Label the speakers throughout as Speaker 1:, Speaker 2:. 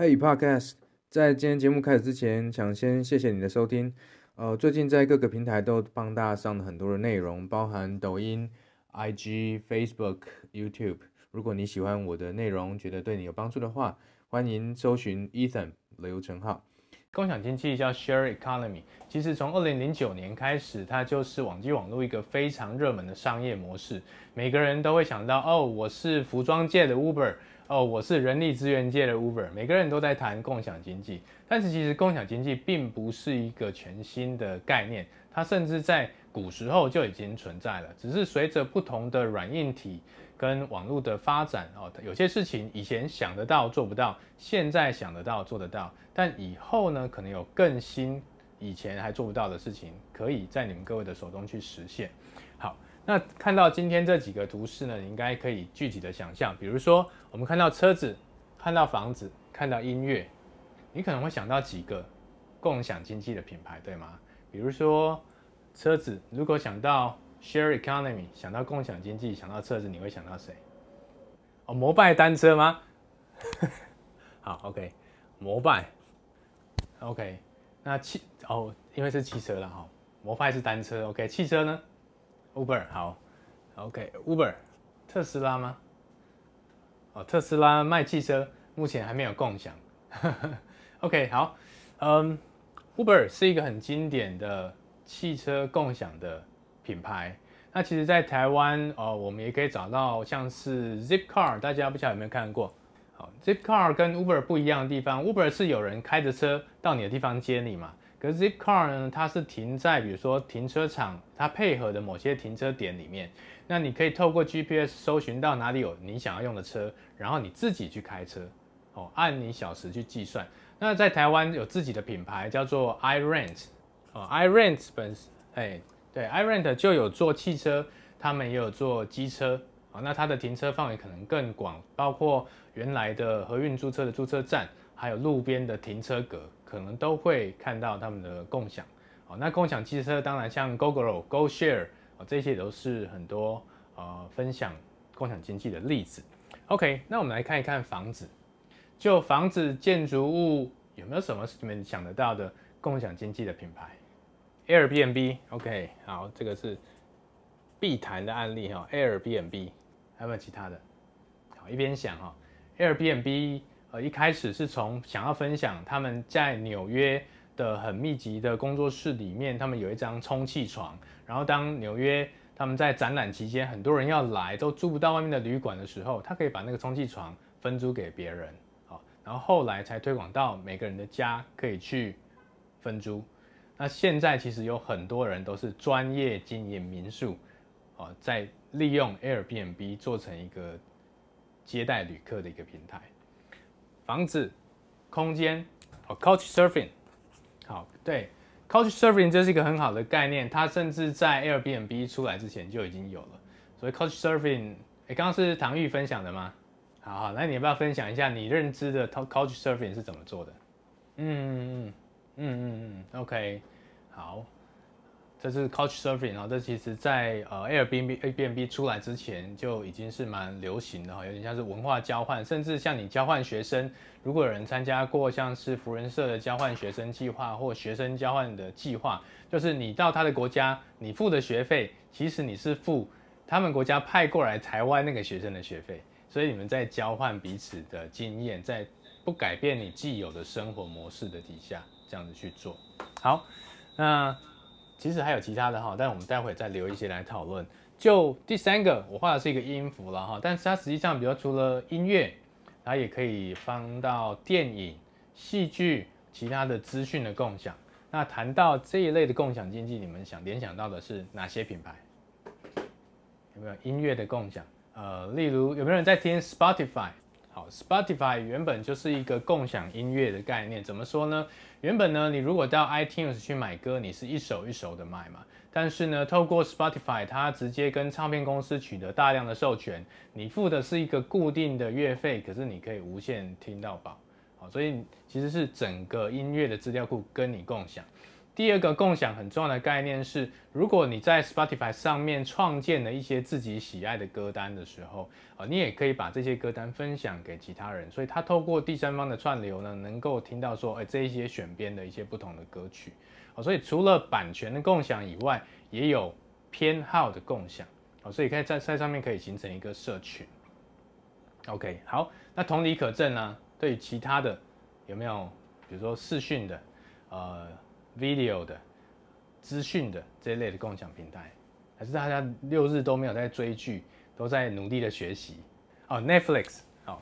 Speaker 1: Hey Podcast，在今天节目开始之前，想先谢谢你的收听。呃，最近在各个平台都帮大家上了很多的内容，包含抖音、IG、Facebook、YouTube。如果你喜欢我的内容，觉得对你有帮助的话，欢迎搜寻 Ethan 刘成浩。
Speaker 2: 共享经济叫 Share Economy，其实从二零零九年开始，它就是网际网络一个非常热门的商业模式。每个人都会想到，哦，我是服装界的 Uber。哦，我是人力资源界的 Uber，每个人都在谈共享经济，但是其实共享经济并不是一个全新的概念，它甚至在古时候就已经存在了，只是随着不同的软硬体跟网络的发展哦，有些事情以前想得到做不到，现在想得到做得到，但以后呢，可能有更新以前还做不到的事情，可以在你们各位的手中去实现。那看到今天这几个图示呢，你应该可以具体的想象，比如说我们看到车子，看到房子，看到音乐，你可能会想到几个共享经济的品牌，对吗？比如说车子，如果想到 share economy，想到共享经济，想到车子，你会想到谁？哦，摩拜单车吗？好，OK，摩拜，OK，那汽哦，因为是汽车了哈，摩拜是单车，OK，汽车呢？Uber 好，OK，Uber，特斯拉吗？哦，特斯拉卖汽车，目前还没有共享。OK，好，嗯，Uber 是一个很经典的汽车共享的品牌。那其实，在台湾哦，我们也可以找到像是 Zipcar，大家不晓得有没有看过？好，Zipcar 跟 Uber 不一样的地方，Uber 是有人开着车到你的地方接你嘛。可是 Zipcar 呢，它是停在比如说停车场，它配合的某些停车点里面。那你可以透过 GPS 搜寻到哪里有你想要用的车，然后你自己去开车，哦，按你小时去计算。那在台湾有自己的品牌叫做 iRent，哦，iRent 本，哎，对，iRent 就有做汽车，他们也有做机车，啊，那它的停车范围可能更广，包括原来的合运租车的租车站，还有路边的停车格。可能都会看到他们的共享，哦，那共享汽车当然像 Gogoro、GoShare，哦，这些都是很多呃分享共享经济的例子。OK，那我们来看一看房子，就房子建筑物有没有什么你们想得到的共享经济的品牌？Airbnb，OK，好，这个是必谈的案例哈，Airbnb，还有没有其他的？好，一边想哈，Airbnb。呃，一开始是从想要分享他们在纽约的很密集的工作室里面，他们有一张充气床。然后当纽约他们在展览期间，很多人要来都租不到外面的旅馆的时候，他可以把那个充气床分租给别人。好，然后后来才推广到每个人的家可以去分租。那现在其实有很多人都是专业经营民宿，哦，在利用 Airbnb 做成一个接待旅客的一个平台。房子、空间，哦，Couchsurfing，好，对，Couchsurfing 这是一个很好的概念，它甚至在 Airbnb 出来之前就已经有了。所以 Couchsurfing，哎，刚刚是唐玉分享的吗？好好，那你要不要分享一下你认知的 Couchsurfing 是怎么做的？嗯嗯嗯嗯嗯嗯，OK，好。这是 Couchsurfing 啊，这其实在呃 Airbnb Airbnb 出来之前就已经是蛮流行的哈，有点像是文化交换，甚至像你交换学生，如果有人参加过像是福人社的交换学生计划或学生交换的计划，就是你到他的国家，你付的学费，其实你是付他们国家派过来台湾那个学生的学费，所以你们在交换彼此的经验，在不改变你既有的生活模式的底下，这样子去做。好，那。其实还有其他的哈，但我们待会再留一些来讨论。就第三个，我画的是一个音符了哈，但是它实际上，比如除了音乐，它也可以放到电影、戏剧、其他的资讯的共享。那谈到这一类的共享经济，你们想联想到的是哪些品牌？有没有音乐的共享？呃，例如有没有人在听 Spotify？好，Spotify 原本就是一个共享音乐的概念，怎么说呢？原本呢，你如果到 iTunes 去买歌，你是一首一首的买嘛。但是呢，透过 Spotify，它直接跟唱片公司取得大量的授权，你付的是一个固定的月费，可是你可以无限听到饱。好，所以其实是整个音乐的资料库跟你共享。第二个共享很重要的概念是，如果你在 Spotify 上面创建了一些自己喜爱的歌单的时候，啊，你也可以把这些歌单分享给其他人，所以他透过第三方的串流呢，能够听到说，哎，这一些选编的一些不同的歌曲，啊，所以除了版权的共享以外，也有偏好的共享，啊，所以可以在在上面可以形成一个社群。OK，好，那同理可证呢，对于其他的有没有，比如说视讯的，呃。Video 的资讯的这一类的共享平台，还是大家六日都没有在追剧，都在努力的学习哦。Netflix 哦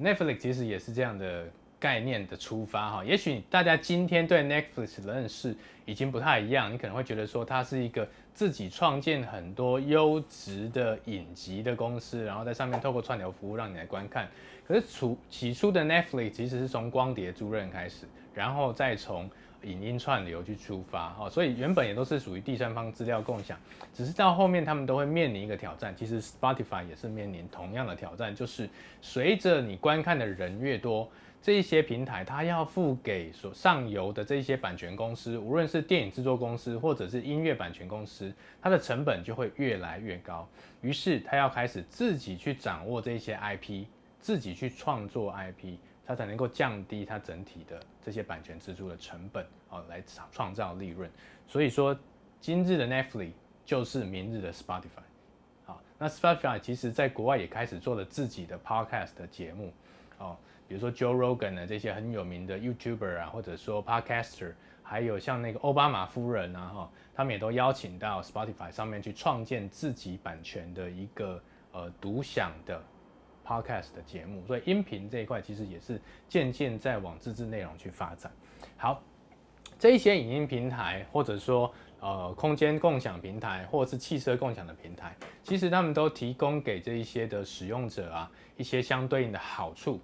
Speaker 2: ，Netflix 其实也是这样的概念的出发哈。也许大家今天对 Netflix 的认识已经不太一样，你可能会觉得说它是一个自己创建很多优质的影集的公司，然后在上面透过串流服务让你来观看。可是初起初的 Netflix 其实是从光碟租赁开始，然后再从影音串流去出发，哦，所以原本也都是属于第三方资料共享，只是到后面他们都会面临一个挑战。其实 Spotify 也是面临同样的挑战，就是随着你观看的人越多，这一些平台它要付给所上游的这些版权公司，无论是电影制作公司或者是音乐版权公司，它的成本就会越来越高。于是它要开始自己去掌握这些 IP，自己去创作 IP。它才能够降低它整体的这些版权支出的成本，哦，来创造利润。所以说，今日的 Netflix 就是明日的 Spotify。好，那 Spotify 其实在国外也开始做了自己的 Podcast 的节目，哦，比如说 Joe Rogan 的这些很有名的 YouTuber 啊，或者说 Podcaster，还有像那个奥巴马夫人啊，哈，他们也都邀请到 Spotify 上面去创建自己版权的一个呃独享的。Podcast 的节目，所以音频这一块其实也是渐渐在往自制内容去发展。好，这一些影音平台，或者说呃空间共享平台，或者是汽车共享的平台，其实他们都提供给这一些的使用者啊一些相对应的好处。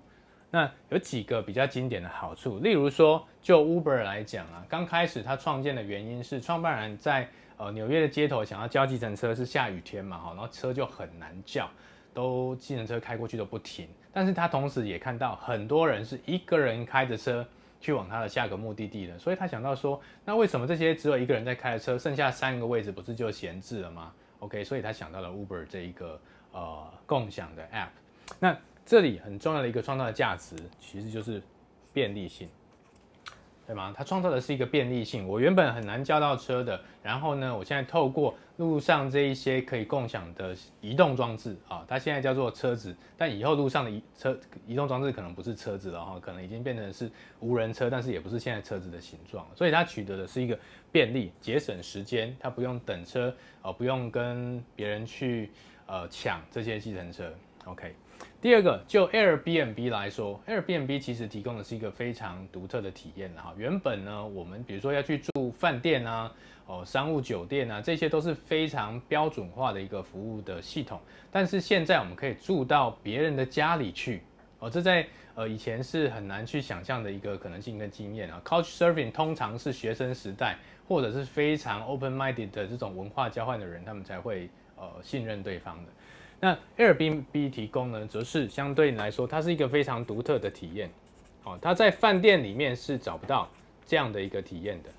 Speaker 2: 那有几个比较经典的好处，例如说就 Uber 来讲啊，刚开始它创建的原因是创办人在呃纽约的街头想要叫计程车，是下雨天嘛，哈，然后车就很难叫。都计程车开过去都不停，但是他同时也看到很多人是一个人开着车去往他的下个目的地的，所以他想到说，那为什么这些只有一个人在开着车，剩下三个位置不是就闲置了吗？OK，所以他想到了 Uber 这一个呃共享的 App。那这里很重要的一个创造的价值，其实就是便利性。对吗？它创造的是一个便利性。我原本很难叫到车的，然后呢，我现在透过路上这一些可以共享的移动装置啊，它现在叫做车子，但以后路上的移车移动装置可能不是车子了哈，可能已经变成是无人车，但是也不是现在车子的形状。所以它取得的是一个便利，节省时间，它不用等车啊，不用跟别人去呃抢这些计程车。OK。第二个，就 Airbnb 来说，Airbnb 其实提供的是一个非常独特的体验哈。原本呢，我们比如说要去住饭店啊，哦，商务酒店啊，这些都是非常标准化的一个服务的系统。但是现在我们可以住到别人的家里去，哦，这在呃以前是很难去想象的一个可能性跟经验啊。Couchsurfing 通常是学生时代或者是非常 open-minded 的这种文化交换的人，他们才会呃信任对方的。那 Airbnb 提供呢，则是相对来说，它是一个非常独特的体验。哦，它在饭店里面是找不到这样的一个体验的。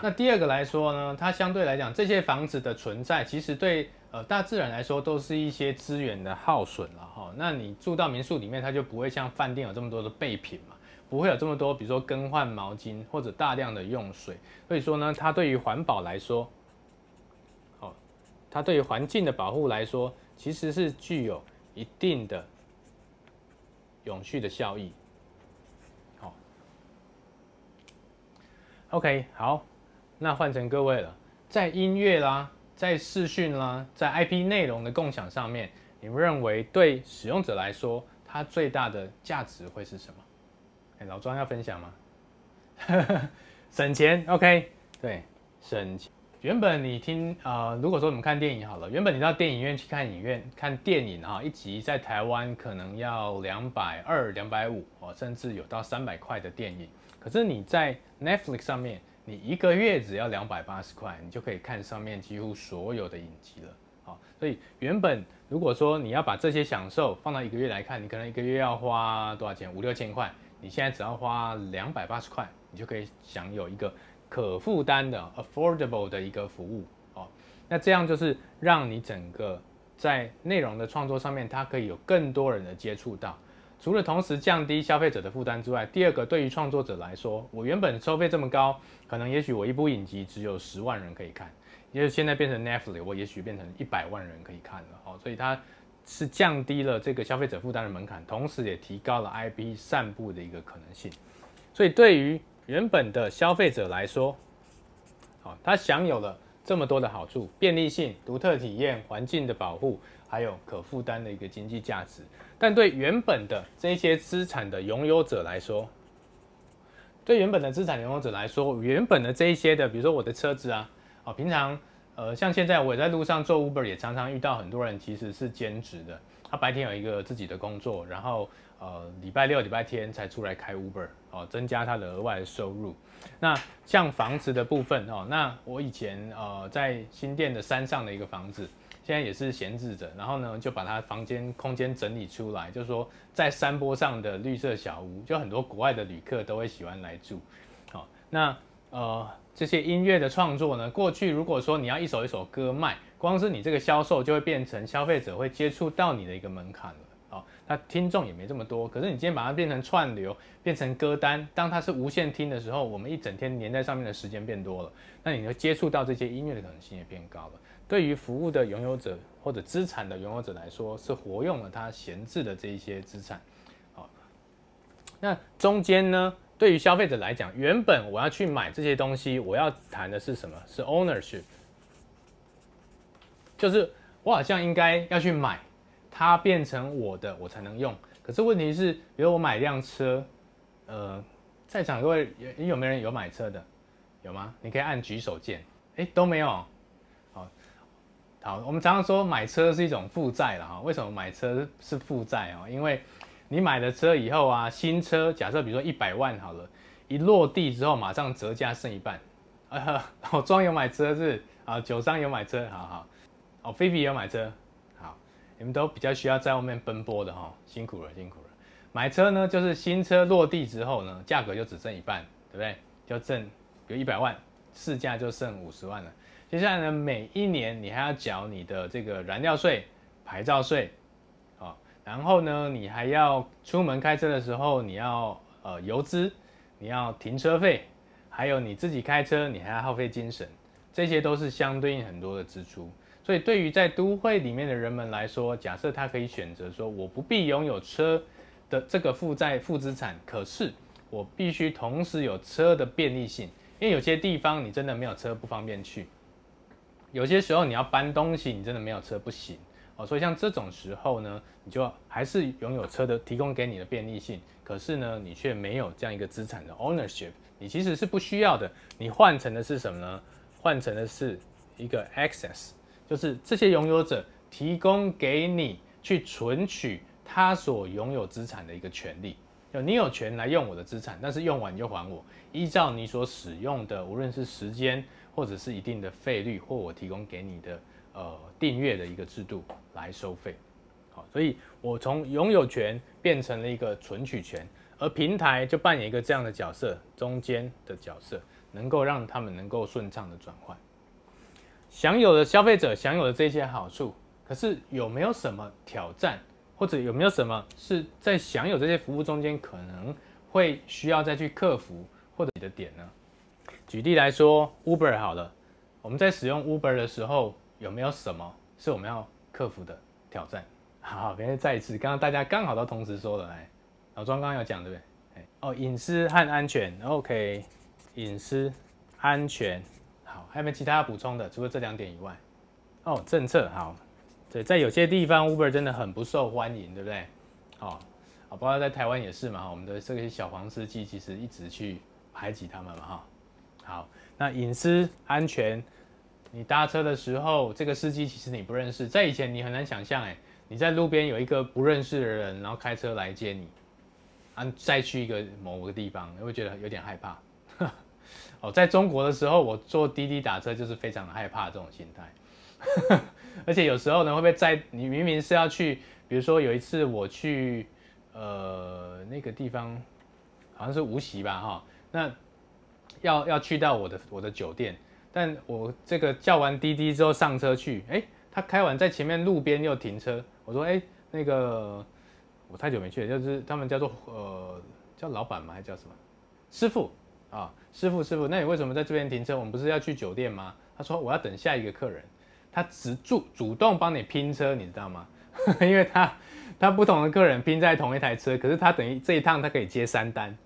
Speaker 2: 那第二个来说呢，它相对来讲，这些房子的存在，其实对呃大自然来说，都是一些资源的耗损了哈。那你住到民宿里面，它就不会像饭店有这么多的备品嘛，不会有这么多，比如说更换毛巾或者大量的用水。所以说呢，它对于环保来说，它对于环境的保护来说，其实是具有一定的永续的效益。好，OK，好，那换成各位了，在音乐啦，在视讯啦，在 IP 内容的共享上面，你们认为对使用者来说，它最大的价值会是什么？哎，老庄要分享吗？省钱，OK，对，省钱。原本你听呃，如果说我们看电影好了，原本你到电影院去看影院看电影哈，一集在台湾可能要两百二、两百五哦，甚至有到三百块的电影。可是你在 Netflix 上面，你一个月只要两百八十块，你就可以看上面几乎所有的影集了。好，所以原本如果说你要把这些享受放到一个月来看，你可能一个月要花多少钱？五六千块，你现在只要花两百八十块，你就可以享有一个可负担的 affordable 的一个服务哦。那这样就是让你整个在内容的创作上面，它可以有更多人的接触到。除了同时降低消费者的负担之外，第二个对于创作者来说，我原本收费这么高，可能也许我一部影集只有十万人可以看，也许现在变成 Netflix，我也许变成一百万人可以看了哦，所以它是降低了这个消费者负担的门槛，同时也提高了 IP 散布的一个可能性。所以对于原本的消费者来说，好，他享有了这么多的好处，便利性、独特体验、环境的保护。还有可负担的一个经济价值，但对原本的这些资产的拥有者来说，对原本的资产拥有者来说，原本的这一些的，比如说我的车子啊，啊，平常呃，像现在我也在路上做 Uber，也常常遇到很多人其实是兼职的，他白天有一个自己的工作，然后呃，礼拜六、礼拜天才出来开 Uber，哦，增加他的额外的收入。那像房子的部分哦，那我以前呃在新店的山上的一个房子。现在也是闲置着，然后呢，就把它房间空间整理出来，就是说在山坡上的绿色小屋，就很多国外的旅客都会喜欢来住。好，那呃这些音乐的创作呢，过去如果说你要一首一首歌卖，光是你这个销售就会变成消费者会接触到你的一个门槛。好，那听众也没这么多，可是你今天把它变成串流，变成歌单，当它是无限听的时候，我们一整天黏在上面的时间变多了，那你就接触到这些音乐的可能性也变高了。对于服务的拥有者或者资产的拥有者来说，是活用了他闲置的这一些资产。好，那中间呢，对于消费者来讲，原本我要去买这些东西，我要谈的是什么？是 ownership，就是我好像应该要去买，它变成我的，我才能用。可是问题是，比如我买一辆车，呃，在场各位有有没有人有买车的？有吗？你可以按举手键。诶，都没有。好，好我们常常说买车是一种负债了哈。为什么买车是负债啊？因为你买了车以后啊，新车假设比如说一百万好了，一落地之后马上折价剩一半。啊，我庄有买车是啊，九商有买车，好好。哦，菲比有买车，你们都比较需要在外面奔波的哈，辛苦了，辛苦了。买车呢，就是新车落地之后呢，价格就只剩一半，对不对？就剩比如一百万，市价就剩五十万了。接下来呢，每一年你还要缴你的这个燃料税、牌照税，啊，然后呢，你还要出门开车的时候，你要呃油资，你要停车费，还有你自己开车，你还要耗费精神，这些都是相对应很多的支出。所以对于在都会里面的人们来说，假设他可以选择说，我不必拥有车的这个负债负资产，可是我必须同时有车的便利性，因为有些地方你真的没有车不方便去。有些时候你要搬东西，你真的没有车不行哦。所以像这种时候呢，你就还是拥有车的提供给你的便利性，可是呢，你却没有这样一个资产的 ownership，你其实是不需要的。你换成的是什么呢？换成的是一个 access，就是这些拥有者提供给你去存取他所拥有资产的一个权利。就你有权来用我的资产，但是用完你就还我，依照你所使用的，无论是时间。或者是一定的费率，或我提供给你的呃订阅的一个制度来收费，好，所以我从拥有权变成了一个存取权，而平台就扮演一个这样的角色，中间的角色，能够让他们能够顺畅的转换，享有的消费者享有的这些好处，可是有没有什么挑战，或者有没有什么是在享有这些服务中间可能会需要再去克服或者你的点呢？举例来说，Uber 好了，我们在使用 Uber 的时候，有没有什么是我们要克服的挑战？好，别再一次，刚刚大家刚好都同时说了，来，老庄刚刚有讲对不对？哦，隐私和安全，OK，隐私、安全，还有没有其他要补充的？除了这两点以外，哦，政策，好，对，在有些地方 Uber 真的很不受欢迎，对不对？哦，包括在台湾也是嘛，我们的这些小黄司机其实一直去排挤他们嘛，哈。好，那隐私安全，你搭车的时候，这个司机其实你不认识，在以前你很难想象，哎，你在路边有一个不认识的人，然后开车来接你，啊，再去一个某个地方，你会觉得有点害怕。哦，在中国的时候，我坐滴滴打车就是非常害怕这种心态。而且有时候呢会被载，你明明是要去，比如说有一次我去呃那个地方，好像是无锡吧哈，那要要去到我的我的酒店，但我这个叫完滴滴之后上车去，哎，他开完在前面路边又停车，我说哎那个我太久没去了，就是他们叫做呃叫老板吗还是叫什么师傅啊师傅师傅，那你为什么在这边停车？我们不是要去酒店吗？他说我要等下一个客人。他只主主动帮你拼车，你知道吗？因为他他不同的客人拼在同一台车，可是他等于这一趟他可以接三单，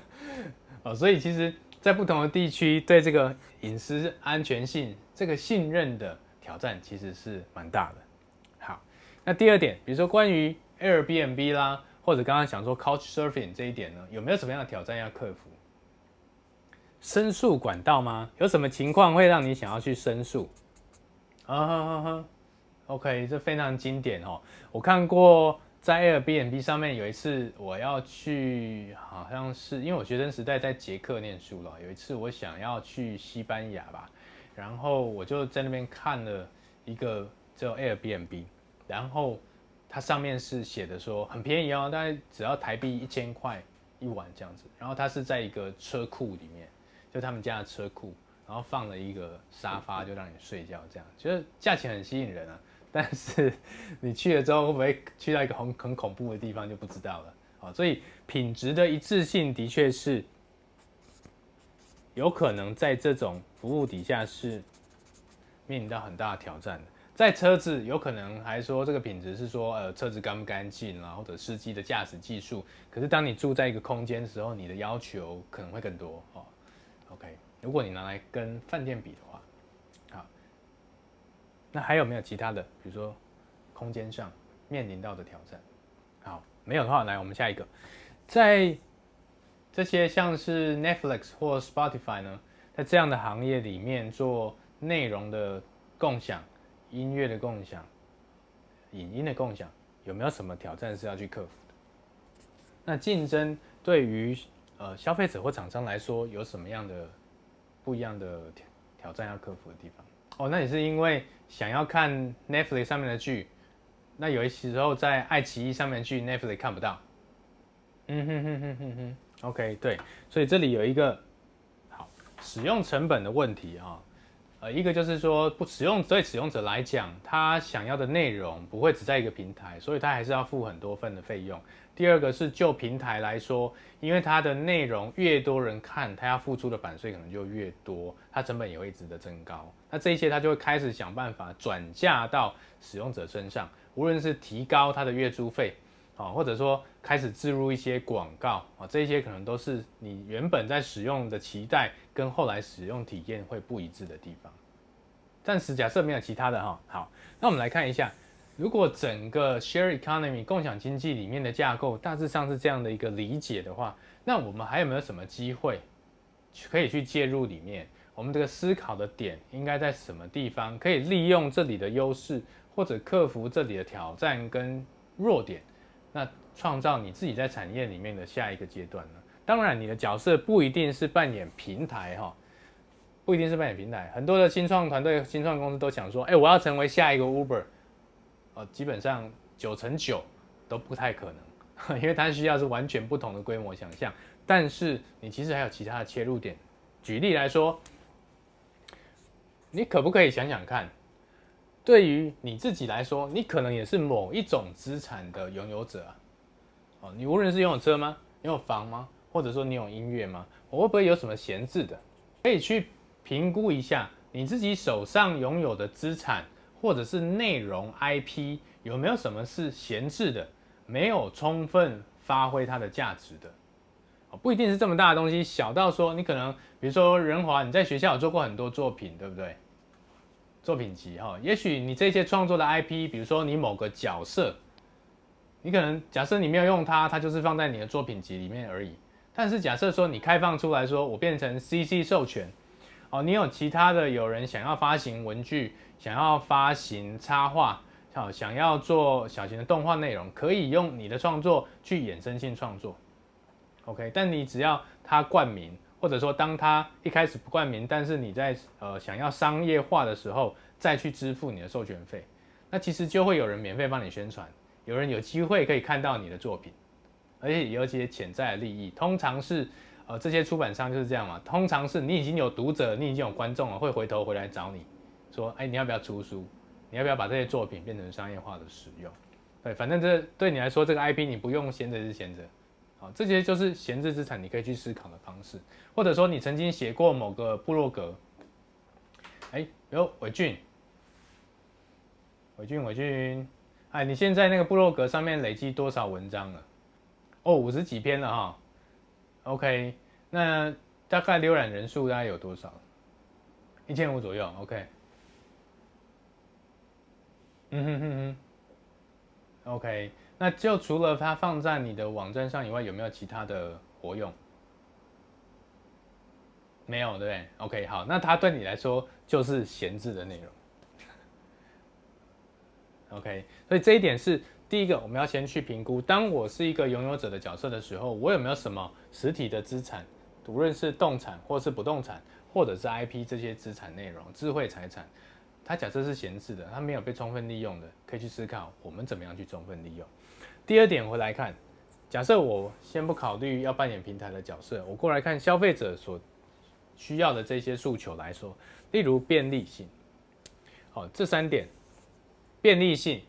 Speaker 2: 哦，所以其实，在不同的地区，对这个隐私安全性这个信任的挑战其实是蛮大的。好，那第二点，比如说关于 Airbnb 啦，或者刚刚想说 Couchsurfing 这一点呢，有没有什么样的挑战要克服？申诉管道吗？有什么情况会让你想要去申诉？啊哈哈哈，OK，这非常经典哦。我看过在 Airbnb 上面有一次，我要去，好像是因为我学生时代在捷克念书了。有一次我想要去西班牙吧，然后我就在那边看了一个叫 Airbnb，然后它上面是写的说很便宜哦，大概只要台币一千块一晚这样子。然后它是在一个车库里面，就他们家的车库。然后放了一个沙发，就让你睡觉，这样就是价钱很吸引人啊。但是你去了之后，会不会去到一个很很恐怖的地方就不知道了。好，所以品质的一致性的确是有可能在这种服务底下是面临到很大的挑战的。在车子有可能还说这个品质是说呃车子干不干净啊，或者司机的驾驶技术。可是当你住在一个空间的时候，你的要求可能会更多哦。OK。如果你拿来跟饭店比的话，好，那还有没有其他的？比如说空间上面临到的挑战？好，没有的话，来我们下一个，在这些像是 Netflix 或 Spotify 呢，在这样的行业里面做内容的共享、音乐的共享、影音的共享，有没有什么挑战是要去克服的？那竞争对于呃消费者或厂商来说有什么样的？不一样的挑挑战要克服的地方哦，那你是因为想要看 Netflix 上面的剧，那有一些时候在爱奇艺上面的剧 Netflix 看不到。嗯哼哼哼哼哼，OK，对，所以这里有一个好使用成本的问题啊，一个就是说不使用对使用者来讲，他想要的内容不会只在一个平台，所以他还是要付很多份的费用。第二个是就平台来说，因为它的内容越多人看，它要付出的版税可能就越多，它成本也会一直的增高。那这一些它就会开始想办法转嫁到使用者身上，无论是提高它的月租费，啊，或者说开始置入一些广告，啊，这些可能都是你原本在使用的期待跟后来使用体验会不一致的地方。暂时假设没有其他的哈，好，那我们来看一下。如果整个 share economy 共享经济里面的架构大致上是这样的一个理解的话，那我们还有没有什么机会可以去介入里面？我们这个思考的点应该在什么地方？可以利用这里的优势，或者克服这里的挑战跟弱点，那创造你自己在产业里面的下一个阶段呢？当然，你的角色不一定是扮演平台哈，不一定是扮演平台。很多的新创团队、新创公司都想说，哎，我要成为下一个 Uber。呃基本上九成九都不太可能，因为它需要是完全不同的规模想象。但是你其实还有其他的切入点。举例来说，你可不可以想想看，对于你自己来说，你可能也是某一种资产的拥有者啊。哦，你无论是拥有车吗？拥有房吗？或者说你有音乐吗？我会不会有什么闲置的？可以去评估一下你自己手上拥有的资产。或者是内容 IP 有没有什么是闲置的，没有充分发挥它的价值的？不一定是这么大的东西，小到说你可能，比如说仁华，你在学校有做过很多作品，对不对？作品集哈，也许你这些创作的 IP，比如说你某个角色，你可能假设你没有用它，它就是放在你的作品集里面而已。但是假设说你开放出来说，我变成 CC 授权。哦，你有其他的有人想要发行文具，想要发行插画，好，想要做小型的动画内容，可以用你的创作去衍生性创作，OK。但你只要他冠名，或者说当他一开始不冠名，但是你在呃想要商业化的时候，再去支付你的授权费，那其实就会有人免费帮你宣传，有人有机会可以看到你的作品，而且有一些潜在的利益。通常是，呃，这些出版商就是这样嘛。通常是你已经有读者，你已经有观众了，会回头回来找你说，哎，你要不要出书？你要不要把这些作品变成商业化的使用？对，反正这对你来说，这个 IP 你不用闲着是闲着。好，这些就是闲置资产，你可以去思考的方式，或者说你曾经写过某个部落格，哎，比如伟俊。伟俊，伟俊，哎，你现在那个部落格上面累积多少文章了？哦，五十几篇了哈。OK，那大概浏览人数大概有多少？一千五左右。OK。嗯哼哼哼。OK，那就除了它放在你的网站上以外，有没有其他的活用？没有，对不对？OK，好，那它对你来说就是闲置的内容。OK，所以这一点是第一个，我们要先去评估。当我是一个拥有者的角色的时候，我有没有什么实体的资产，无论是动产或是不动产，或者是 IP 这些资产内容、智慧财产，它假设是闲置的，它没有被充分利用的，可以去思考我们怎么样去充分利用。第二点回来看，假设我先不考虑要扮演平台的角色，我过来看消费者所需要的这些诉求来说，例如便利性，好，这三点。便利性、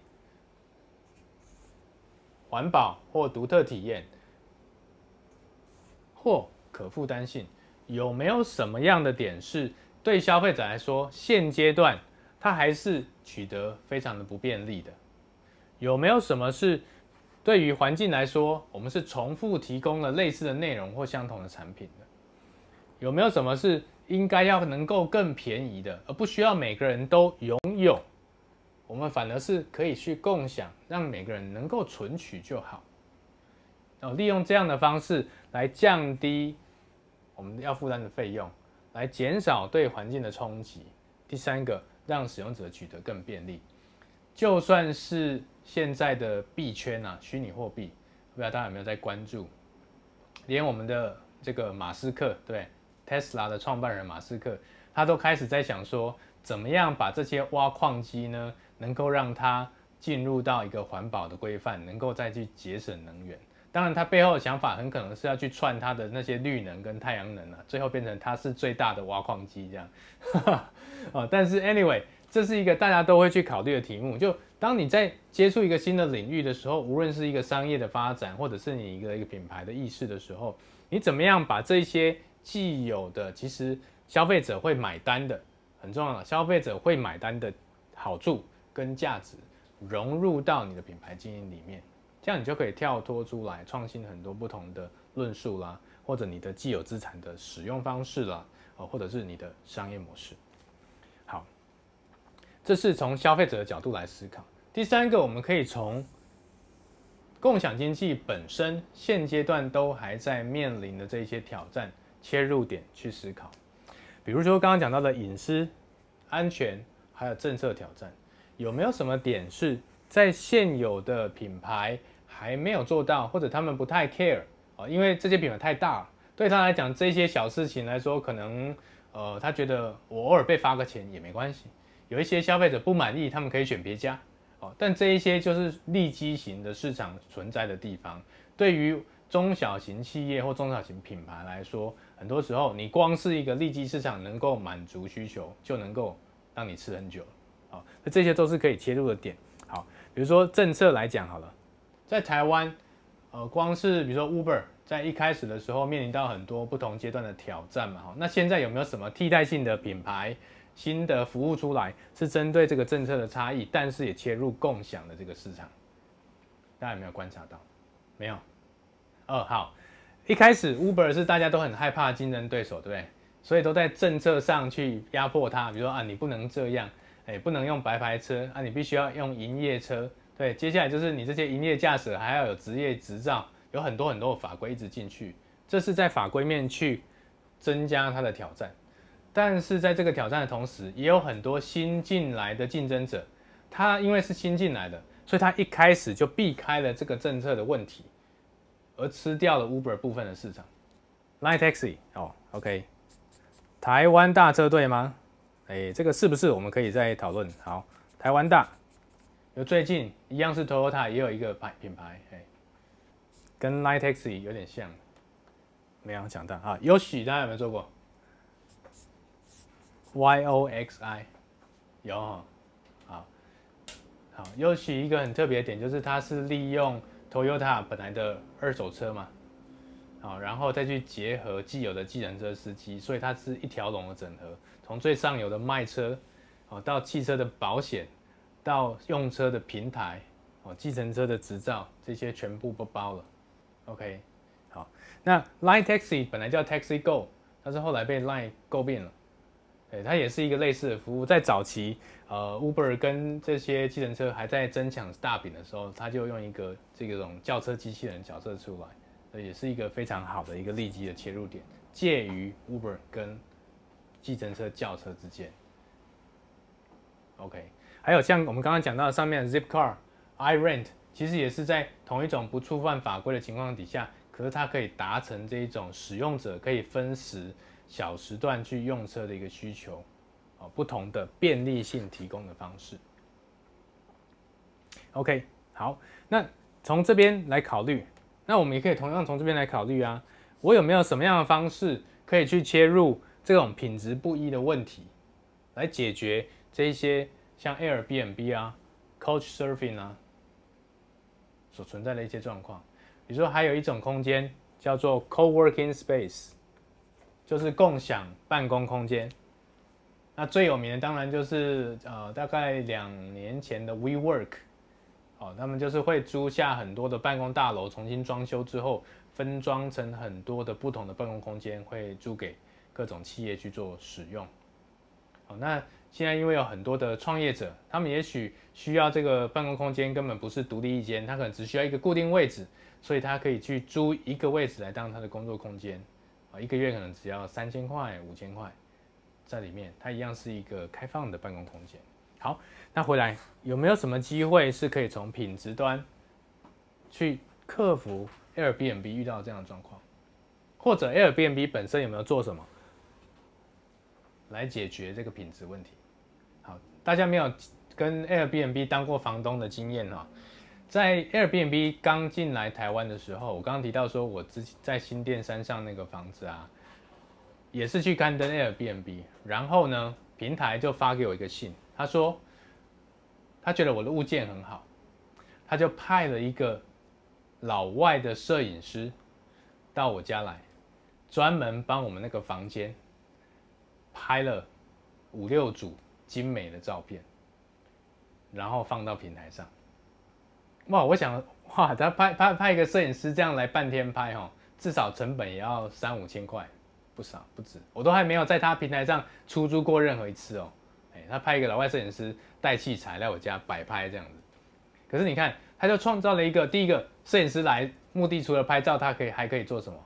Speaker 2: 环保或独特体验，或可负担性，有没有什么样的点是对消费者来说，现阶段它还是取得非常的不便利的？有没有什么是对于环境来说，我们是重复提供了类似的内容或相同的产品的？有没有什么是应该要能够更便宜的，而不需要每个人都拥有？我们反而是可以去共享，让每个人能够存取就好。哦，利用这样的方式来降低我们要负担的费用，来减少对环境的冲击。第三个，让使用者取得更便利。就算是现在的币圈啊，虚拟货币，不知道大家有没有在关注？连我们的这个马斯克，对，Tesla 的创办人马斯克，他都开始在想说，怎么样把这些挖矿机呢？能够让它进入到一个环保的规范，能够再去节省能源。当然，它背后的想法很可能是要去串它的那些绿能跟太阳能啊，最后变成它是最大的挖矿机这样。啊，但是 anyway，这是一个大家都会去考虑的题目。就当你在接触一个新的领域的时候，无论是一个商业的发展，或者是你一个一个品牌的意识的时候，你怎么样把这些既有的，其实消费者会买单的，很重要的，消费者会买单的好处。跟价值融入到你的品牌经营里面，这样你就可以跳脱出来，创新很多不同的论述啦，或者你的既有资产的使用方式啦，或者是你的商业模式。好，这是从消费者的角度来思考。第三个，我们可以从共享经济本身现阶段都还在面临的这些挑战切入点去思考，比如说刚刚讲到的隐私、安全，还有政策挑战。有没有什么点是在现有的品牌还没有做到，或者他们不太 care 啊？因为这些品牌太大了，对他来讲这些小事情来说，可能呃他觉得我偶尔被发个钱也没关系。有一些消费者不满意，他们可以选别家哦。但这一些就是利基型的市场存在的地方。对于中小型企业或中小型品牌来说，很多时候你光是一个利基市场能够满足需求，就能够让你吃很久。好，那这些都是可以切入的点。好，比如说政策来讲好了，在台湾，呃，光是比如说 Uber 在一开始的时候面临到很多不同阶段的挑战嘛。好，那现在有没有什么替代性的品牌、新的服务出来，是针对这个政策的差异，但是也切入共享的这个市场？大家有没有观察到？没有？哦，好，一开始 Uber 是大家都很害怕竞争对手，对不对？所以都在政策上去压迫他，比如说啊，你不能这样。哎，不能用白牌车啊！你必须要用营业车。对，接下来就是你这些营业驾驶还要有职业执照，有很多很多的法规一直进去，这是在法规面去增加它的挑战。但是在这个挑战的同时，也有很多新进来的竞争者，他因为是新进来的，所以他一开始就避开了这个政策的问题，而吃掉了 Uber 部分的市场。Line Taxi 哦，OK，台湾大车队吗？哎，这个是不是我们可以再讨论？好，台湾大，有最近一样是 Toyota，也有一个牌品牌，哎，跟 Line Taxi 有点像，没有想到啊。Yoxi 大家有没有做过？Y O X I 有，好，好，Yoxi 一个很特别的点就是它是利用 Toyota 本来的二手车嘛。好，然后再去结合既有的计程车司机，所以它是一条龙的整合，从最上游的卖车，哦，到汽车的保险，到用车的平台，哦，计程车的执照，这些全部都包了。OK，好，那 Line Taxi 本来叫 Taxi Go，但是后来被 Line 购并了，对，它也是一个类似的服务，在早期，呃，Uber 跟这些计程车还在争抢大饼的时候，它就用一个这种轿车机器人角色出来。也是一个非常好的一个利基的切入点，介于 Uber 跟计程车轿车之间。OK，还有像我们刚刚讲到的上面 Zipcar、iRent，其实也是在同一种不触犯法规的情况底下，可是它可以达成这一种使用者可以分时小时段去用车的一个需求，哦，不同的便利性提供的方式。OK，好，那从这边来考虑。那我们也可以同样从这边来考虑啊，我有没有什么样的方式可以去切入这种品质不一的问题，来解决这一些像 Airbnb 啊、Couchsurfing 啊所存在的一些状况。比如说，还有一种空间叫做 Co-working Space，就是共享办公空间。那最有名的当然就是呃，大概两年前的 WeWork。哦，他们就是会租下很多的办公大楼，重新装修之后，分装成很多的不同的办公空间，会租给各种企业去做使用。好，那现在因为有很多的创业者，他们也许需要这个办公空间根本不是独立一间，他可能只需要一个固定位置，所以他可以去租一个位置来当他的工作空间。啊，一个月可能只要三千块、五千块，在里面，它一样是一个开放的办公空间。好。那回来有没有什么机会是可以从品质端去克服 Airbnb 遇到这样的状况，或者 Airbnb 本身有没有做什么来解决这个品质问题？好，大家没有跟 Airbnb 当过房东的经验哈，在 Airbnb 刚进来台湾的时候，我刚刚提到说我自己在新店山上那个房子啊，也是去刊登 Airbnb，然后呢，平台就发给我一个信，他说。他觉得我的物件很好，他就派了一个老外的摄影师到我家来，专门帮我们那个房间拍了五六组精美的照片，然后放到平台上。哇，我想，哇，他拍拍拍一个摄影师这样来半天拍哦，至少成本也要三五千块，不少不止，我都还没有在他平台上出租过任何一次哦。哎，他派一个老外摄影师。带器材来我家摆拍这样子，可是你看，他就创造了一个第一个摄影师来目的，除了拍照，他可以还可以做什么？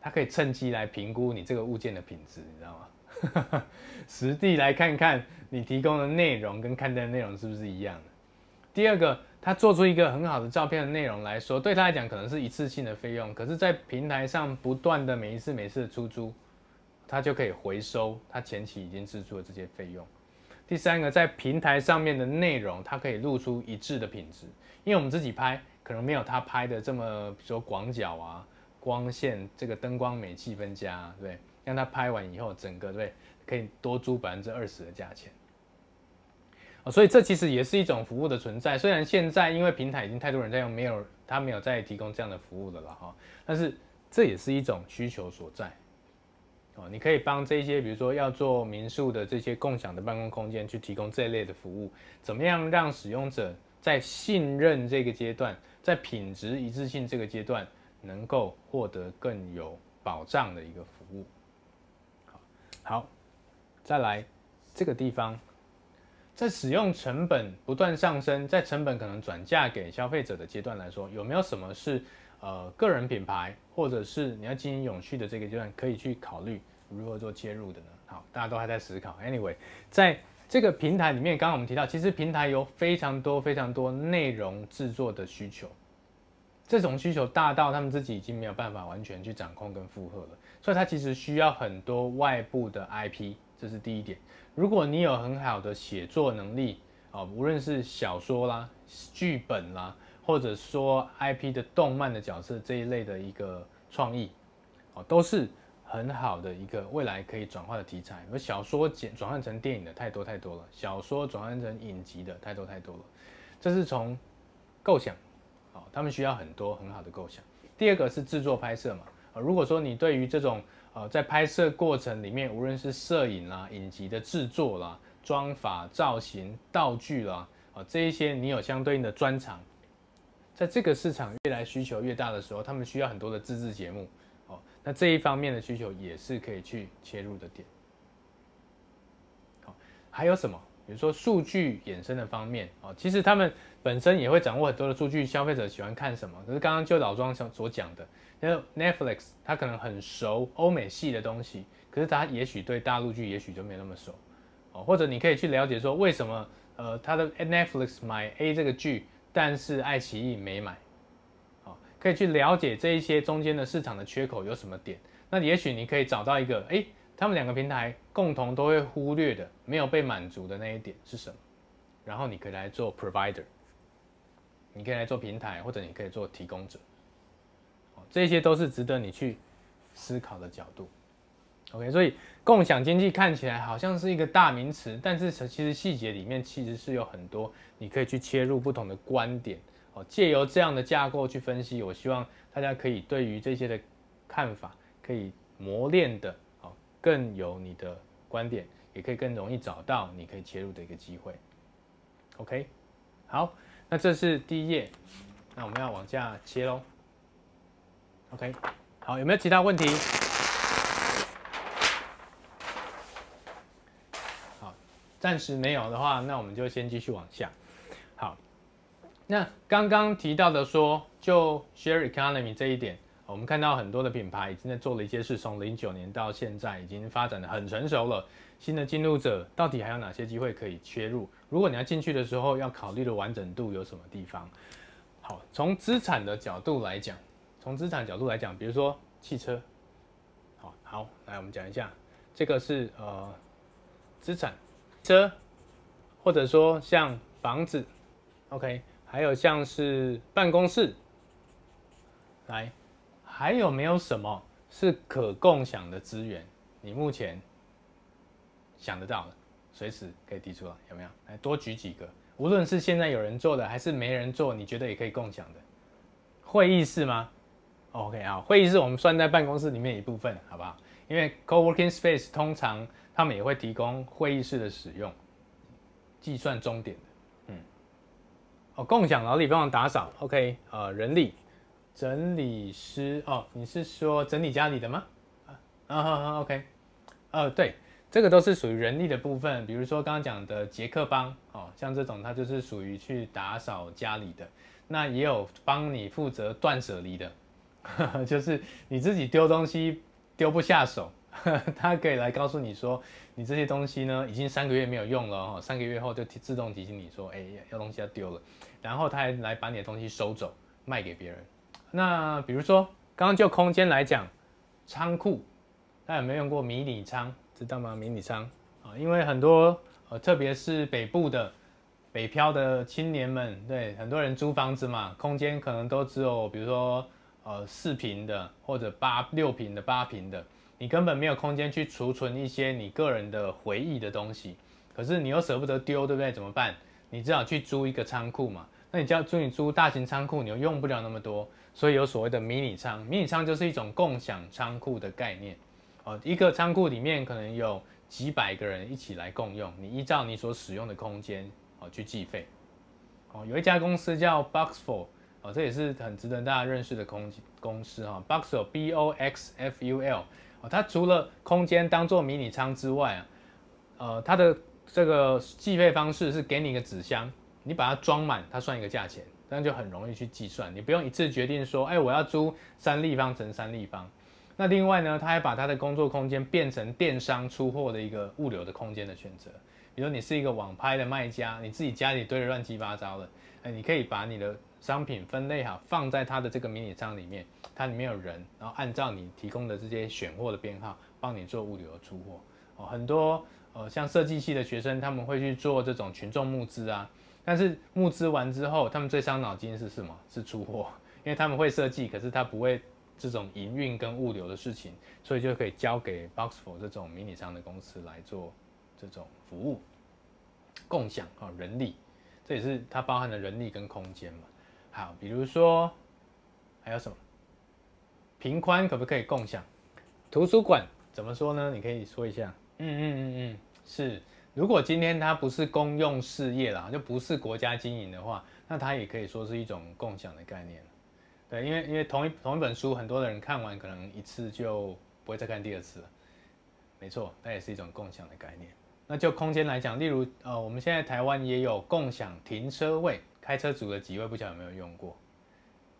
Speaker 2: 他可以趁机来评估你这个物件的品质，你知道吗？实地来看看你提供的内容跟看待内容是不是一样的。第二个，他做出一个很好的照片的内容来说，对他来讲可能是一次性的费用，可是，在平台上不断的每一次每次的出租，他就可以回收他前期已经支出的这些费用。第三个，在平台上面的内容，它可以露出一致的品质，因为我们自己拍可能没有他拍的这么，比如说广角啊、光线、这个灯光美、气氛佳，对，让他拍完以后，整个对可以多租百分之二十的价钱。所以这其实也是一种服务的存在。虽然现在因为平台已经太多人在用，没有他没有再提供这样的服务的了哈，但是这也是一种需求所在。哦，你可以帮这些，比如说要做民宿的这些共享的办公空间，去提供这类的服务。怎么样让使用者在信任这个阶段，在品质一致性这个阶段，能够获得更有保障的一个服务？好，再来这个地方，在使用成本不断上升，在成本可能转嫁给消费者的阶段来说，有没有什么是？呃，个人品牌或者是你要经营永续的这个阶段，可以去考虑如何做切入的呢？好，大家都还在思考。Anyway，在这个平台里面，刚刚我们提到，其实平台有非常多非常多内容制作的需求，这种需求大到他们自己已经没有办法完全去掌控跟负荷了，所以它其实需要很多外部的 IP 这是第一点。如果你有很好的写作能力啊，无论是小说啦、剧本啦，或者说 IP 的动漫的角色这一类的一个创意，哦，都是很好的一个未来可以转化的题材。而小说转转换成电影的太多太多了，小说转换成影集的太多太多了。这是从构想，哦，他们需要很多很好的构想。第二个是制作拍摄嘛，啊，如果说你对于这种呃在拍摄过程里面，无论是摄影啦、影集的制作啦、妆发、造型、道具啦，啊，这一些你有相对应的专长，在这个市场越来需求越大的时候，他们需要很多的自制节目，哦，那这一方面的需求也是可以去切入的点。好，还有什么？比如说数据衍生的方面啊，其实他们本身也会掌握很多的数据，消费者喜欢看什么？可是刚刚就老庄所所讲的，因为 Netflix 它可能很熟欧美系的东西，可是它也许对大陆剧也许就没那么熟哦。或者你可以去了解说，为什么呃他的 Netflix 买 A 这个剧，但是爱奇艺没买，哦，可以去了解这一些中间的市场的缺口有什么点？那也许你可以找到一个哎。诶他们两个平台共同都会忽略的、没有被满足的那一点是什么？然后你可以来做 provider，你可以来做平台，或者你可以做提供者。这些都是值得你去思考的角度。OK，所以共享经济看起来好像是一个大名词，但是其实细节里面其实是有很多你可以去切入不同的观点。哦，借由这样的架构去分析，我希望大家可以对于这些的看法可以磨练的。更有你的观点，也可以更容易找到你可以切入的一个机会。OK，好，那这是第一页，那我们要往下切喽。OK，好，有没有其他问题？好，暂时没有的话，那我们就先继续往下。好，那刚刚提到的说，就 Share Economy 这一点。我们看到很多的品牌已经在做了一些事，从零九年到现在已经发展的很成熟了。新的进入者到底还有哪些机会可以切入？如果你要进去的时候，要考虑的完整度有什么地方？好，从资产的角度来讲，从资产角度来讲，比如说汽车，好好来我们讲一下，这个是呃资产车，或者说像房子，OK，还有像是办公室，来。还有没有什么是可共享的资源？你目前想得到的，随时可以提出来，有没有？来多举几个，无论是现在有人做的，还是没人做，你觉得也可以共享的。会议室吗？OK 啊，会议室我们算在办公室里面一部分，好不好？因为 coworking space 通常他们也会提供会议室的使用，计算钟点的，嗯，哦，共享劳力帮忙打扫，OK，呃，人力。整理师哦，你是说整理家里的吗？啊，好好 OK，呃，对，这个都是属于人力的部分，比如说刚刚讲的杰克帮哦，像这种它就是属于去打扫家里的，那也有帮你负责断舍离的呵呵，就是你自己丢东西丢不下手，他可以来告诉你说，你这些东西呢已经三个月没有用了哦，三个月后就自动提醒你说，哎，要东西要丢了，然后他还来把你的东西收走，卖给别人。那比如说，刚刚就空间来讲，仓库，大家有没有用过迷你仓？知道吗？迷你仓啊，因为很多呃，特别是北部的北漂的青年们，对很多人租房子嘛，空间可能都只有比如说呃四平的或者八六平的八平的，你根本没有空间去储存一些你个人的回忆的东西，可是你又舍不得丢，对不对？怎么办？你只好去租一个仓库嘛。那你叫租你租大型仓库，你又用不了那么多。所以有所谓的迷你仓，迷你仓就是一种共享仓库的概念，哦，一个仓库里面可能有几百个人一起来共用，你依照你所使用的空间，哦，去计费，哦，有一家公司叫 Boxful，哦，这也是很值得大家认识的空公司哈，Boxful B O X F U L，哦，它除了空间当做迷你仓之外啊，呃，它的这个计费方式是给你一个纸箱，你把它装满，它算一个价钱。这样就很容易去计算，你不用一次决定说，哎，我要租三立方乘三立方。那另外呢，他还把他的工作空间变成电商出货的一个物流的空间的选择。比如你是一个网拍的卖家，你自己家里堆得乱七八糟的，哎，你可以把你的商品分类好，放在他的这个迷你仓里面，它里面有人，然后按照你提供的这些选货的编号，帮你做物流出货。哦，很多呃像设计系的学生，他们会去做这种群众募资啊。但是募资完之后，他们最伤脑筋是什么？是出货，因为他们会设计，可是他不会这种营运跟物流的事情，所以就可以交给 Box4 这种迷你商的公司来做这种服务，共享啊人力，这也是它包含的人力跟空间嘛。好，比如说还有什么？平宽可不可以共享？图书馆怎么说呢？你可以说一下。嗯嗯嗯嗯，是。如果今天它不是公用事业啦，就不是国家经营的话，那它也可以说是一种共享的概念。对，因为因为同一同一本书，很多的人看完可能一次就不会再看第二次了。没错，那也是一种共享的概念。那就空间来讲，例如呃，我们现在台湾也有共享停车位，开车族的几位不晓得有没有用过，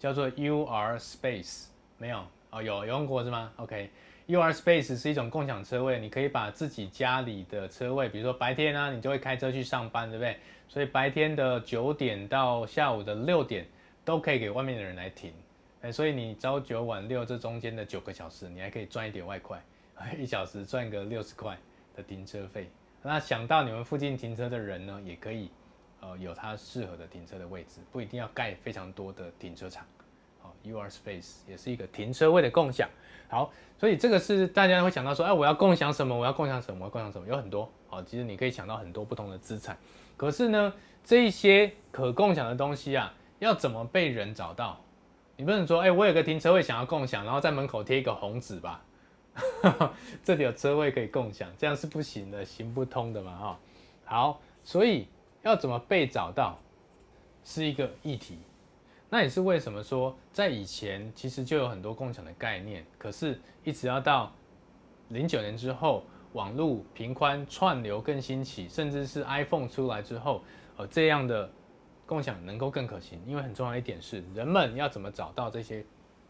Speaker 2: 叫做 UR Space，没有？哦，有有用过是吗？OK。UR Space 是一种共享车位，你可以把自己家里的车位，比如说白天啊，你就会开车去上班，对不对？所以白天的九点到下午的六点都可以给外面的人来停，哎，所以你朝九晚六这中间的九个小时，你还可以赚一点外快，一小时赚个六十块的停车费。那想到你们附近停车的人呢，也可以呃有他适合的停车的位置，不一定要盖非常多的停车场。，UR Space 也是一个停车位的共享。好，所以这个是大家会想到说，哎，我要共享什么？我要共享什么？我要共享什么？有很多，好，其实你可以想到很多不同的资产。可是呢，这一些可共享的东西啊，要怎么被人找到？你不能说，哎，我有个停车位想要共享，然后在门口贴一个红纸吧，这里有车位可以共享，这样是不行的，行不通的嘛，哈。好，所以要怎么被找到，是一个议题。那也是为什么说，在以前其实就有很多共享的概念，可是一直要到零九年之后，网络频宽串流更兴起，甚至是 iPhone 出来之后，呃，这样的共享能够更可行。因为很重要一点是，人们要怎么找到这些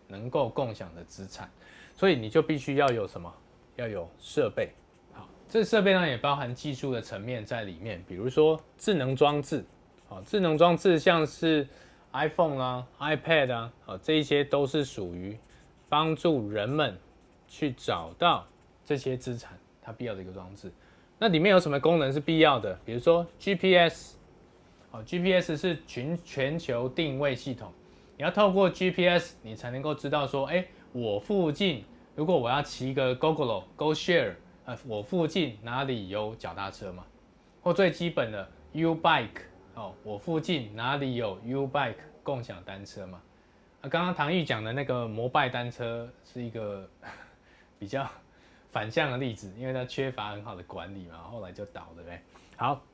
Speaker 2: 能够共享的资产，所以你就必须要有什么？要有设备。好，这设备呢也包含技术的层面在里面，比如说智能装置。好，智能装置像是。iPhone 啊，iPad 啊，啊，这一些都是属于帮助人们去找到这些资产，它必要的一个装置。那里面有什么功能是必要的？比如说 GPS，哦，GPS 是全全球定位系统，你要透过 GPS，你才能够知道说，哎，我附近如果我要骑一个 Gogoro、GoShare，呃，我附近哪里有脚踏车嘛？或最基本的 U-Bike。哦，我附近哪里有 U Bike 共享单车嘛？啊，刚刚唐玉讲的那个摩拜单车是一个 比较 反向的例子，因为它缺乏很好的管理嘛，后来就倒了，呗？好，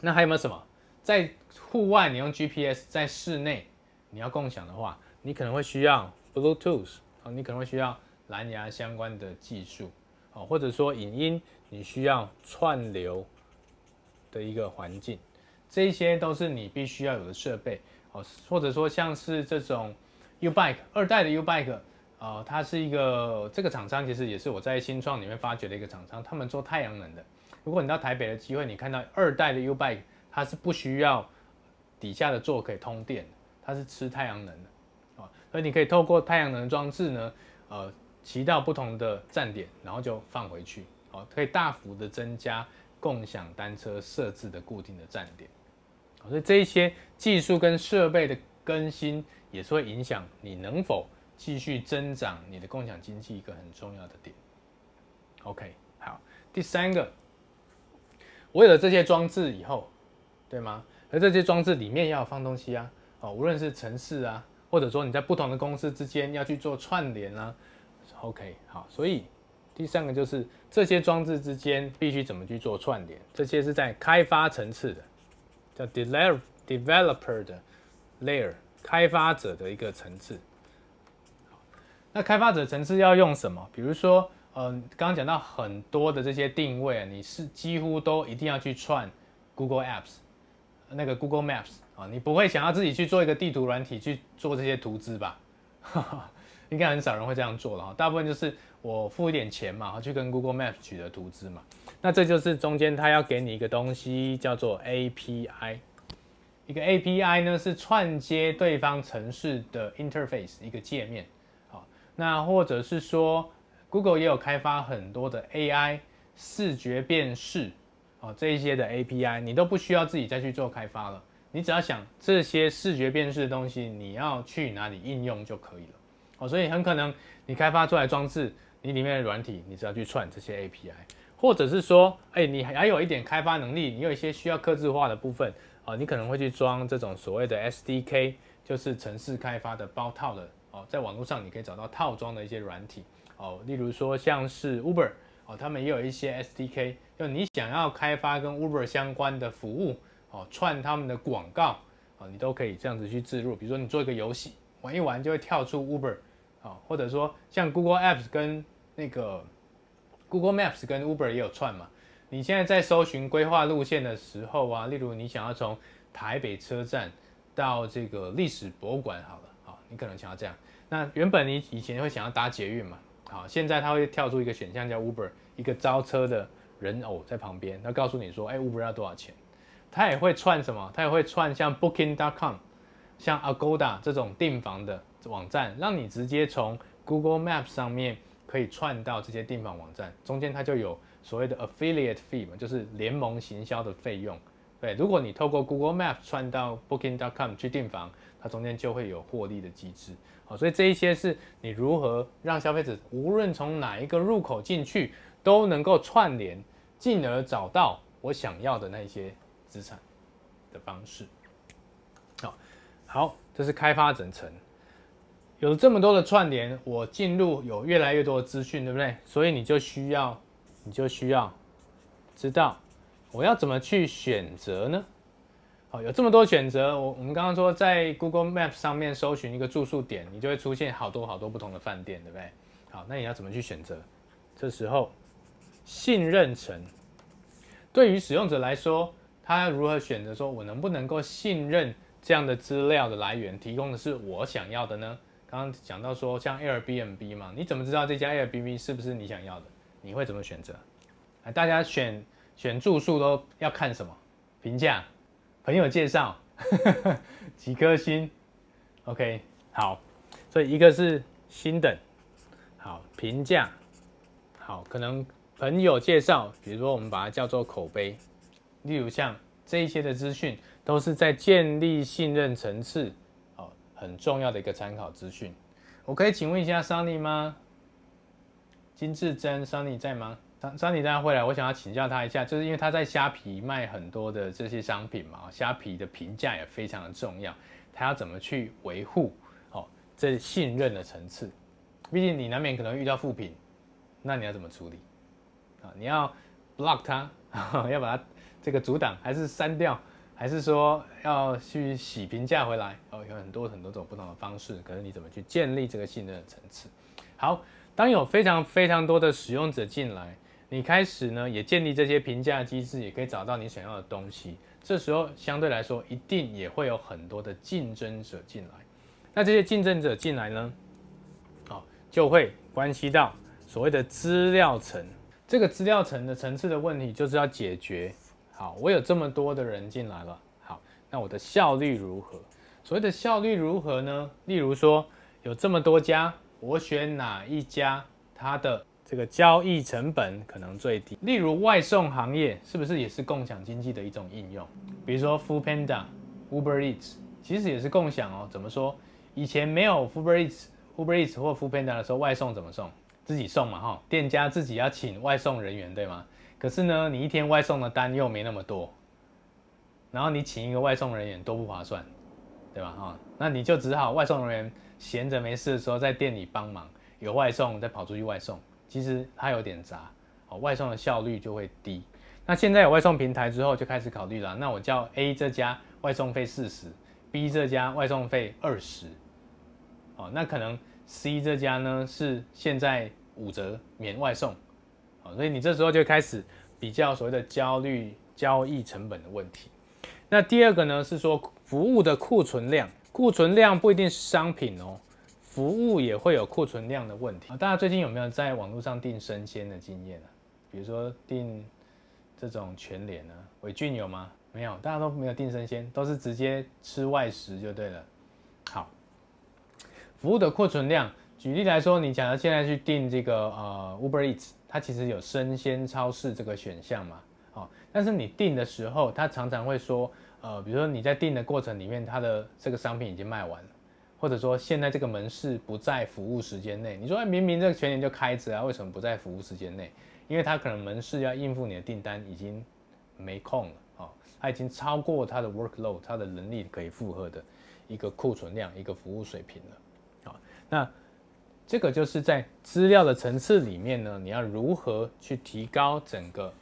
Speaker 2: 那还有没有什么？在户外你用 GPS，在室内你要共享的话，你可能会需要 Bluetooth，哦，你可能会需要蓝牙相关的技术，哦，或者说影音你需要串流的一个环境。这些都是你必须要有的设备哦，或者说像是这种 U-Bike 二代的 U-Bike，呃，它是一个这个厂商，其实也是我在新创里面发掘的一个厂商，他们做太阳能的。如果你到台北的机会，你看到二代的 U-Bike，它是不需要底下的座可以通电，它是吃太阳能的啊，所以你可以透过太阳能装置呢，呃，骑到不同的站点，然后就放回去，哦，可以大幅的增加共享单车设置的固定的站点。所以这一些技术跟设备的更新，也是会影响你能否继续增长你的共享经济一个很重要的点。OK，好，第三个，我有了这些装置以后，对吗？而这些装置里面要放东西啊，哦，无论是城市啊，或者说你在不同的公司之间要去做串联啊，OK，好，所以第三个就是这些装置之间必须怎么去做串联，这些是在开发层次的。叫 developer 的 layer，开发者的一个层次。那开发者层次要用什么？比如说，嗯，刚刚讲到很多的这些定位，你是几乎都一定要去串 Google Apps，那个 Google Maps 啊，你不会想要自己去做一个地图软体去做这些图资吧？应该很少人会这样做了哈，大部分就是我付一点钱嘛，去跟 Google Maps 取得图资嘛。那这就是中间他要给你一个东西，叫做 API。一个 API 呢是串接对方城市的 interface 一个界面。好，那或者是说 Google 也有开发很多的 AI，视觉辨识哦这一些的 API，你都不需要自己再去做开发了。你只要想这些视觉辨识的东西，你要去哪里应用就可以了。哦，所以很可能你开发出来装置，你里面的软体，你只要去串这些 API，或者是说，哎，你还有一点开发能力，你有一些需要客制化的部分，哦，你可能会去装这种所谓的 SDK，就是程式开发的包套的。哦，在网络上你可以找到套装的一些软体。哦，例如说像是 Uber，哦，他们也有一些 SDK，就你想要开发跟 Uber 相关的服务。哦，串他们的广告，啊，你都可以这样子去置入。比如说，你做一个游戏，玩一玩就会跳出 Uber，啊，或者说像 Google Apps 跟那个 Google Maps 跟 Uber 也有串嘛。你现在在搜寻规划路线的时候啊，例如你想要从台北车站到这个历史博物馆，好了，好，你可能想要这样。那原本你以前会想要搭捷运嘛，好，现在它会跳出一个选项叫 Uber，一个招车的人偶在旁边，它告诉你说，哎，Uber 要多少钱？它也会串什么？它也会串像 Booking.com、像 Agoda 这种订房的网站，让你直接从 Google Maps 上面可以串到这些订房网站。中间它就有所谓的 Affiliate Fee 嘛，就是联盟行销的费用。对，如果你透过 Google Maps 串到 Booking.com 去订房，它中间就会有获利的机制。好，所以这一些是你如何让消费者无论从哪一个入口进去都能够串联，进而找到我想要的那些。资产的方式，好，好，这是开发整层，有了这么多的串联，我进入有越来越多的资讯，对不对？所以你就需要，你就需要知道我要怎么去选择呢？好，有这么多选择，我我们刚刚说在 Google Maps 上面搜寻一个住宿点，你就会出现好多好多不同的饭店，对不对？好，那你要怎么去选择？这时候信任层对于使用者来说。他要如何选择？说我能不能够信任这样的资料的来源，提供的是我想要的呢？刚刚讲到说像 Airbnb 嘛，你怎么知道这家 Airbnb 是不是你想要的？你会怎么选择？大家选选住宿都要看什么？评价、朋友介绍、几颗星？OK，好，所以一个是星等，好，评价，好，可能朋友介绍，比如说我们把它叫做口碑。例如像这一些的资讯，都是在建立信任层次，很重要的一个参考资讯。我可以请问一下 Sunny 吗？金志珍，Sunny 在吗？Sunny 在会来，我想要请教他一下，就是因为他在虾皮卖很多的这些商品嘛，虾皮的评价也非常的重要，他要怎么去维护哦这信任的层次？毕竟你难免可能遇到负评，那你要怎么处理？啊，你要 block 他，要把它。这个阻挡还是删掉，还是说要去洗评价回来？哦，有很多很多种不同的方式，可是你怎么去建立这个信任的层次？好，当有非常非常多的使用者进来，你开始呢也建立这些评价机制，也可以找到你想要的东西。这时候相对来说，一定也会有很多的竞争者进来。那这些竞争者进来呢，哦，就会关系到所谓的资料层。这个资料层的层次的问题，就是要解决。好，我有这么多的人进来了。好，那我的效率如何？所谓的效率如何呢？例如说，有这么多家，我选哪一家，它的这个交易成本可能最低？例如外送行业，是不是也是共享经济的一种应用？比如说 Foodpanda、Uber Eats，其实也是共享哦。怎么说？以前没有 Uber Eats、Uber Eats 或 Foodpanda 的时候，外送怎么送？自己送嘛，哈，店家自己要请外送人员，对吗？可是呢，你一天外送的单又没那么多，然后你请一个外送人员多不划算，对吧？哈，那你就只好外送人员闲着没事的时候在店里帮忙，有外送再跑出去外送，其实它有点杂，哦，外送的效率就会低。那现在有外送平台之后，就开始考虑了，那我叫 A 这家外送费四十，B 这家外送费二十，哦，那可能 C 这家呢是现在五折免外送。所以你这时候就开始比较所谓的焦虑交易成本的问题。那第二个呢是说服务的库存量，库存量不一定是商品哦，服务也会有库存量的问题。大家最近有没有在网络上订生鲜的经验啊？比如说订这种全联呢？伟俊有吗？没有，大家都没有订生鲜，都是直接吃外食就对了。好，服务的库存量。举例来说，你假如现在去订这个呃 Uber Eats，它其实有生鲜超市这个选项嘛，好，但是你订的时候，它常常会说，呃，比如说你在订的过程里面，它的这个商品已经卖完了，或者说现在这个门市不在服务时间内。你说明明这个全年就开着啊，为什么不在服务时间内？因为它可能门市要应付你的订单已经没空了，啊，它已经超过它的 workload，它的能力可以负荷的一个库存量，一个服务水平了，哦，那。这个就是在资料的层次里面呢，你要如何去提高整个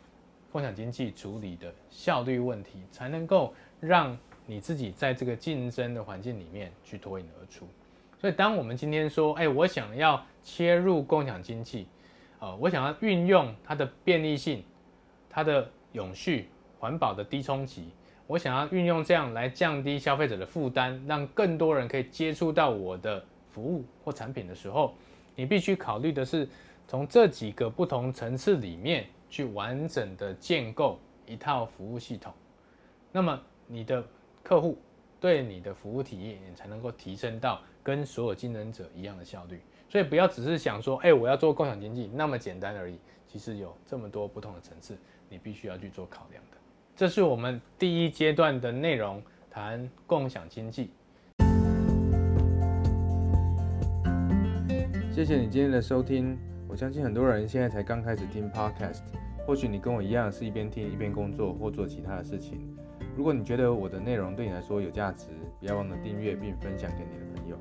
Speaker 2: 共享经济处理的效率问题，才能够让你自己在这个竞争的环境里面去脱颖而出。所以，当我们今天说，哎，我想要切入共享经济，呃，我想要运用它的便利性、它的永续、环保的低冲击，我想要运用这样来降低消费者的负担，让更多人可以接触到我的。服务或产品的时候，你必须考虑的是从这几个不同层次里面去完整的建构一套服务系统，那么你的客户对你的服务体验你才能够提升到跟所有竞争者一样的效率。所以不要只是想说，哎，我要做共享经济那么简单而已。其实有这么多不同的层次，你必须要去做考量的。这是我们第一阶段的内容，谈共享经济。
Speaker 1: 谢谢你今天的收听。我相信很多人现在才刚开始听 Podcast，或许你跟我一样是一边听一边工作或做其他的事情。如果你觉得我的内容对你来说有价值，不要忘了订阅并分享给你的朋友。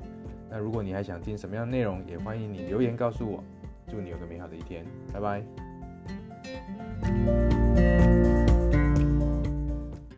Speaker 1: 那如果你还想听什么样的内容，也欢迎你留言告诉我。祝你有个美好的一天，拜拜。